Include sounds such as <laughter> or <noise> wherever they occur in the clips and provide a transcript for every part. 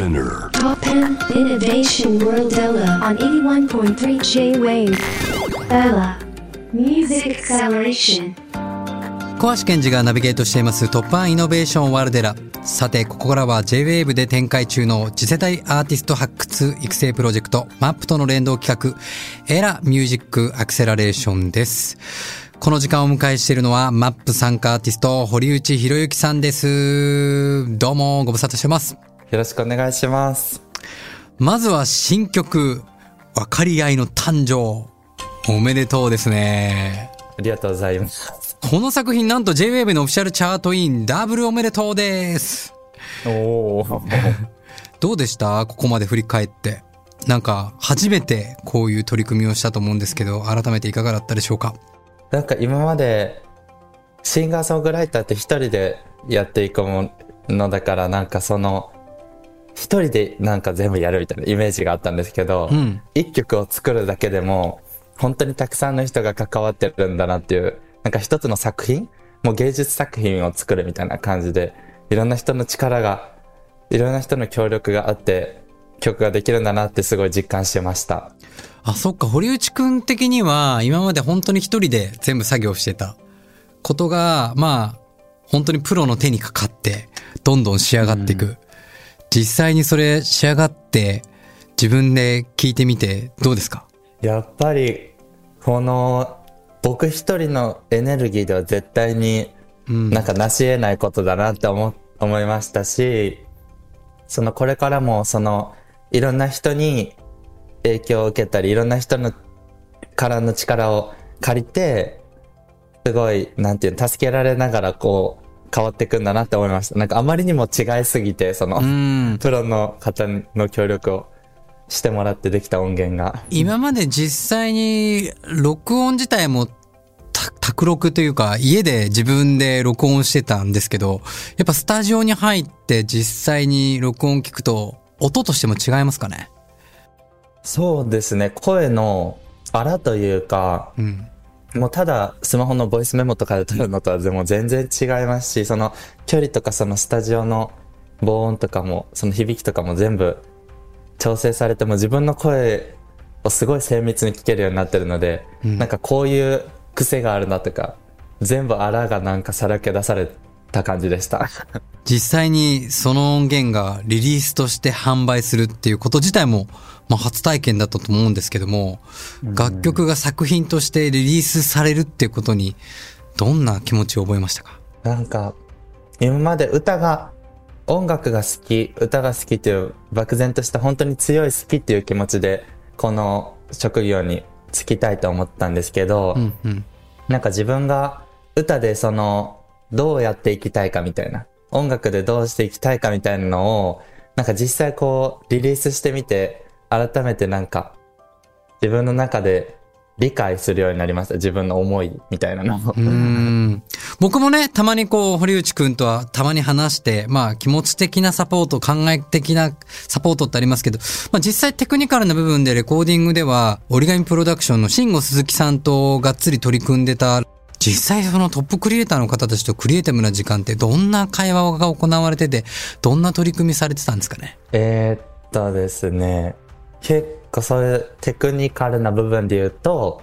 Spinner. Top 10 Innovation World Ella on 81.3 J-Wave. Ella Music Acceleration. 小橋健二がナビゲートしています突破イノベーションワールデラ。さて、ここからは J-Wave で展開中の次世代アーティスト発掘育成プロジェクト MAP との連動企画エラミュージックアクセラレーションです。この時間をお迎えしているのは MAP 参加アーティスト堀内博之さんです。どうもご無沙汰してます。よろしくお願いします。まずは新曲、分かり合いの誕生。おめでとうですね。ありがとうございます。この作品なんと JWAVE のオフィシャルチャートインダブルおめでとうです。おお。<laughs> どうでした？ここまで振り返って。なんか初めてこういう取り組みをしたと思うんですけど、改めていかがだったでしょうか？なんか今までシンガーソングライターって一人でやっていくものだからなんかその一人でなんか全部やるみたいなイメージがあったんですけど、うん。一曲を作るだけでも本当にたくさんの人が関わってるんだなっていうなんか一つの作品もう芸術作品を作るみたいな感じでいろんな人の力がいろんな人の協力があって曲ができるんだなってすごい実感してましたあ、そっか、堀内くん的には今まで本当に一人で全部作業してたことが、まあ、本当にプロの手にかかって、どんどん仕上がっていく。実際にそれ仕上がって、自分で聞いてみてどうですか？やっぱりこの僕一人のエネルギーでは絶対にうん。なんか成し得ないことだなって思思いましたしそのこれからもそのいろんな人に影響を受けたりいろんな人のからの力を借りてすごいなんていうの助けられながらこう変わっていくんだなって思いましたなんかあまりにも違いすぎてその、うん。プロの方の協力をしてもらってできた音源が今まで実際に録音自体もた卓録というか家で自分で録音してたんですけど、やっぱスタジオに入って実際に録音聞くと音としても違いますかね？そうですね声の荒というかうん。もうただスマホのボイスメモとかで撮るのとはでも全然違いますしその距離とかそのスタジオの防音とかもその響きとかも全部調整されても自分の声をすごい精密に聞けるようになってるので、うん。なんかこういう癖があるなとか全部荒がなんかさらけ出された感じでした。実際にその音源がリリースとして販売するっていうこと自体も、まあ、初体験だったと思うんですけども、楽曲が作品としてリリースされるっていうことにどんな気持ちを覚えましたか？なんか、今まで歌が、音楽が好き、歌が好きっていう漠然とした本当に強い好きっていう気持ちで、この職業に就きたいと思ったんですけど、うんうん。なんか自分が歌でその、どうやっていきたいかみたいな、音楽でどうしていきたいかみたいなのを、なんか実際こう、リリースしてみて、改めてなんか、自分の中で理解するようになりました。自分の思いみたいなのを。僕もね、たまにこう、堀内くんとはたまに話して、まあ気持ち的なサポート、考え的なサポートってありますけど、まあ実際テクニカルな部分でレコーディングでは、折り紙プロダクションの慎吾鈴木さんとがっつり取り組んでた、実際そのトップクリエイターの方たちとクリエイティブな時間ってどんな会話が行われてて、どんな取り組みされてたんですかね？えーっとですね、結構そういうテクニカルな部分で言うと、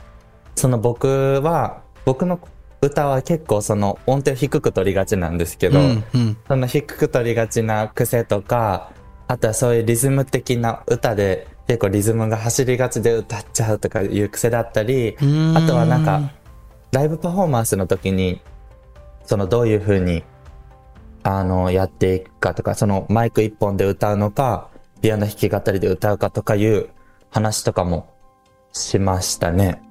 その僕は、僕の歌は結構その音程を低く取りがちなんですけど、うん、うん。その低く取りがちな癖とか、あとはそういうリズム的な歌で結構リズムが走りがちで歌っちゃうとかいう癖だったり、あとはなんか、ライブパフォーマンスの時に、そのどういう風に、あの、やっていくかとか、そのマイク一本で歌うのか、ピアノ弾き語りで歌うかとかいう話とかもしましたね。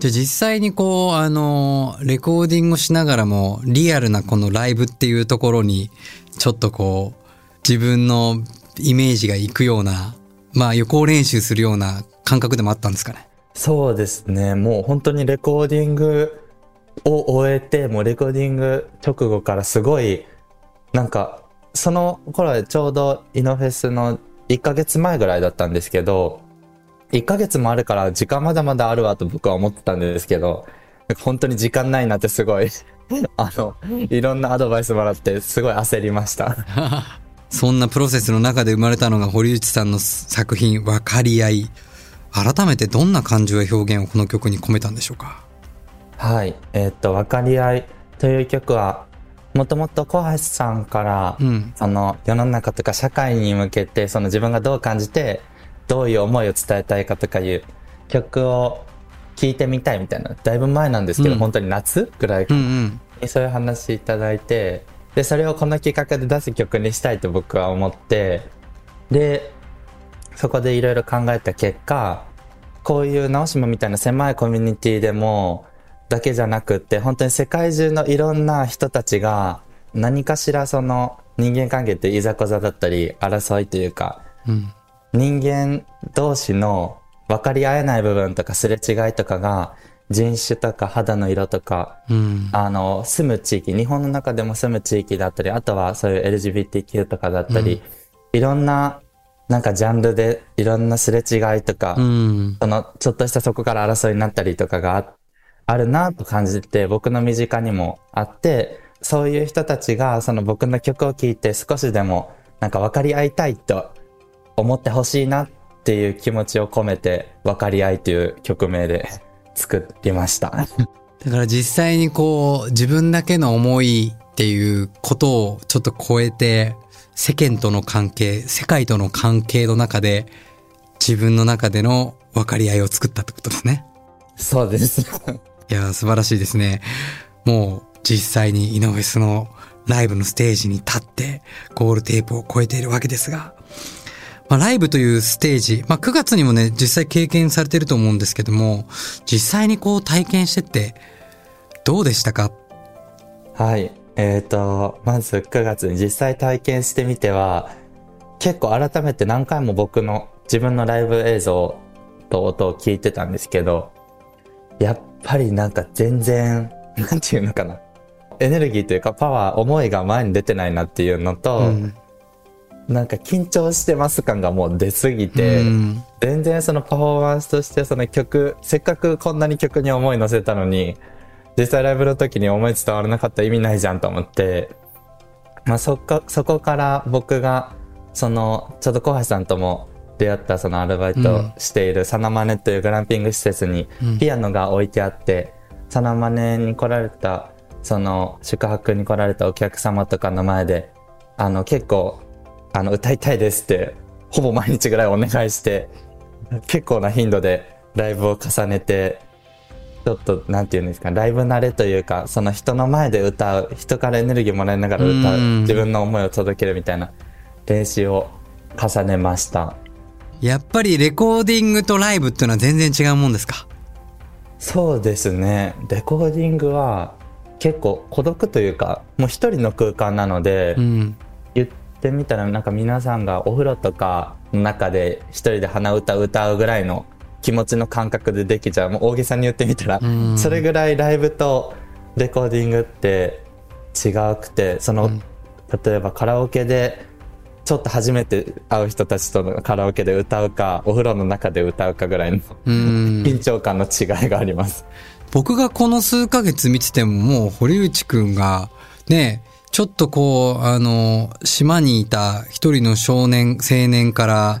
じゃあ実際にこう、あの、レコーディングしながらも、リアルなこのライブっていうところに、ちょっとこう、自分のイメージがいくような、まあ予行練習するような感覚でもあったんですかね？そうですね。もう本当にレコーディングを終えて、もうレコーディング直後からすごい、なんか、その頃ちょうどイノフェスの1ヶ月前ぐらいだったんですけど、1ヶ月もあるから時間まだまだあるわと僕は思ってたんですけど、本当に時間ないなってすごい、<laughs> あの、いろんなアドバイスもらってすごい焦りました。<laughs> そんなプロセスの中で生まれたのが堀内さんの作品、分かり合い。改めてどんな感情や表現をこの曲に込めたんでしょうか？はい。えーっと、分かり合いという曲は、もともと小橋さんから、うん。その世の中とか社会に向けて、その自分がどう感じて、どういう思いを伝えたいかとかいう曲を聴いてみたいみたいな、だいぶ前なんですけど、うん本当に夏ぐらいうんうん。にそういう話いただいて、で、それをこの企画で出す曲にしたいと僕は思って、で、そこでいろいろ考えた結果、こういう直島みたいな狭いコミュニティでも、だけじゃなくって、本当に世界中のいろんな人たちが、何かしらその人間関係っていざこざだったり、争いというか、うん。人間同士の分かり合えない部分とかすれ違いとかが、人種とか肌の色とか、うん。あの、住む地域、日本の中でも住む地域だったり、あとはそういう LGBTQ とかだったり、いろんな、なんかジャンルでいろんなすれ違いとか、うん。その、ちょっとしたそこから争いになったりとかがああるなと感じて、僕の身近にもあって、そういう人たちが、その僕の曲を聴いて少しでも、なんか分かり合いたいと思ってほしいなっていう気持ちを込めて、分かり合いという曲名で <laughs> 作りました。<laughs> だから実際にこう、自分だけの思いっていうことをちょっと超えて、世間との関係、世界との関係の中で、自分の中での分かり合いを作ったってことですね。そうです。<laughs> いやー、素晴らしいですね。もう、実際にイノフェスのライブのステージに立って、ゴールテープを超えているわけですが、まあ、ライブというステージ、まあ、9月にもね、実際経験されてると思うんですけども、実際にこう体験してって、どうでしたか？はい。えっ、と、まず9月に実際体験してみては、結構改めて何回も僕の自分のライブ映像と音を聞いてたんですけど、やっぱりなんか全然、なんていうのかな。エネルギーというかパワー、思いが前に出てないなっていうのと、うんなんか緊張してます感がもう出すぎて、うん全然そのパフォーマンスとしてその曲、せっかくこんなに曲に思い乗せたのに、実際ライブの時に思い伝わらなかったら意味ないじゃんと思って、まあそっか、そこから僕が、その、ちょうど小橋さんとも出会ったそのアルバイトしているサナマネというグランピング施設にうん。ピアノが置いてあって、サナマネに来られた、その宿泊に来られたお客様とかの前で、あの結構、あの歌いたいですって、ほぼ毎日ぐらいお願いして、結構な頻度でライブを重ねて、ちょっと、なんていうんですか、ライブ慣れというか、その人の前で歌う、人からエネルギーもらいながら歌う、うん自分の思いを届けるみたいな練習を重ねました。やっぱりレコーディングとライブっていうのは全然違うもんですか？そうですね。レコーディングは結構孤独というか、もう一人の空間なので、うん。言ってみたらなんか皆さんがお風呂とかの中で一人で鼻歌歌うぐらいの気持ちの感覚でできちゃう。もう大げさに言ってみたら、うんそれぐらいライブとレコーディングって違うくて、その、うん例えばカラオケでちょっと初めて会う人たちとのカラオケで歌うか、お風呂の中で歌うかぐらいのうん。緊張感の違いがあります。僕がこの数ヶ月見ててももう堀内くんがね、ちょっとこう、あの、島にいた一人の少年、青年から、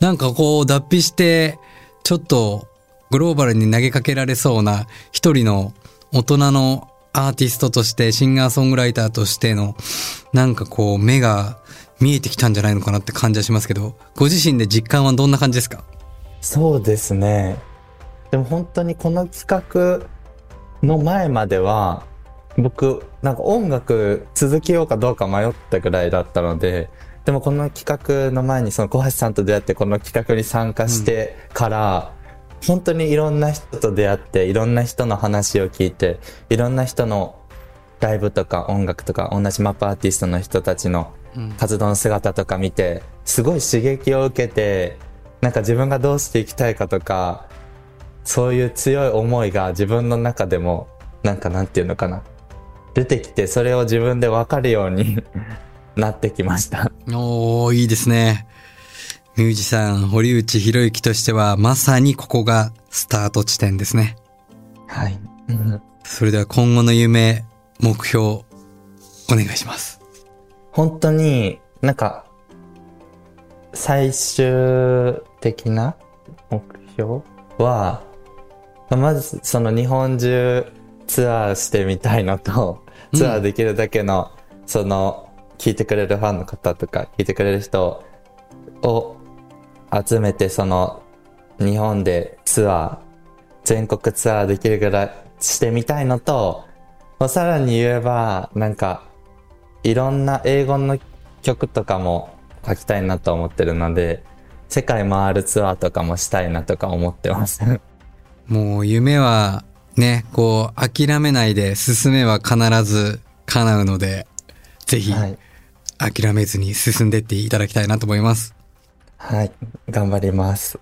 なんかこう脱皮して、ちょっとグローバルに投げかけられそうな一人の大人のアーティストとして、シンガーソングライターとしての、なんかこう目が見えてきたんじゃないのかなって感じはしますけど、ご自身で実感はどんな感じですか？そうですね。でも本当にこの企画の前までは、僕、なんか音楽続けようかどうか迷ったぐらいだったので、でもこの企画の前にその小橋さんと出会ってこの企画に参加してから、本当にいろんな人と出会って、いろんな人の話を聞いて、いろんな人のライブとか音楽とか同じマップアーティストの人たちの活動の姿とか見て、すごい刺激を受けて、なんか自分がどうしていきたいかとか、そういう強い思いが自分の中でも、なんかなんていうのかな。出てきて、それを自分でわかるようになってきました。おー、いいですね。ミュージシャン、堀内博之としては、まさにここがスタート地点ですね。はい。それでは今後の夢、目標、お願いします。本当になんか、最終的な目標は、まずその日本中ツアーしてみたいのと、うんツアーできるだけの、その、聞いてくれるファンの方とか、聞いてくれる人を集めて、その、日本でツアー、全国ツアーできるぐらいしてみたいのと、さらに言えば、なんか、いろんな英語の曲とかも書きたいなと思ってるので、世界回るツアーとかもしたいなとか思ってます。<laughs> もう夢はね、こう諦めないで進めば必ず叶うので、ぜひ、諦めずに進んでいっていただきたいなと思います。はい、頑張ります。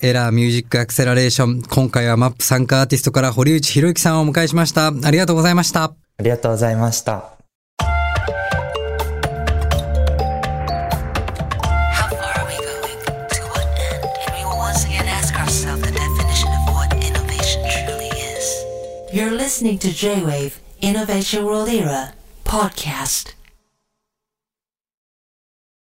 エラーミュージックアクセラレーション。今回はマップ参加アーティストから堀内博之さんをお迎えしました。ありがとうございました。ありがとうございました。You're listening to J-Wave, Innovation World Era. Podcast.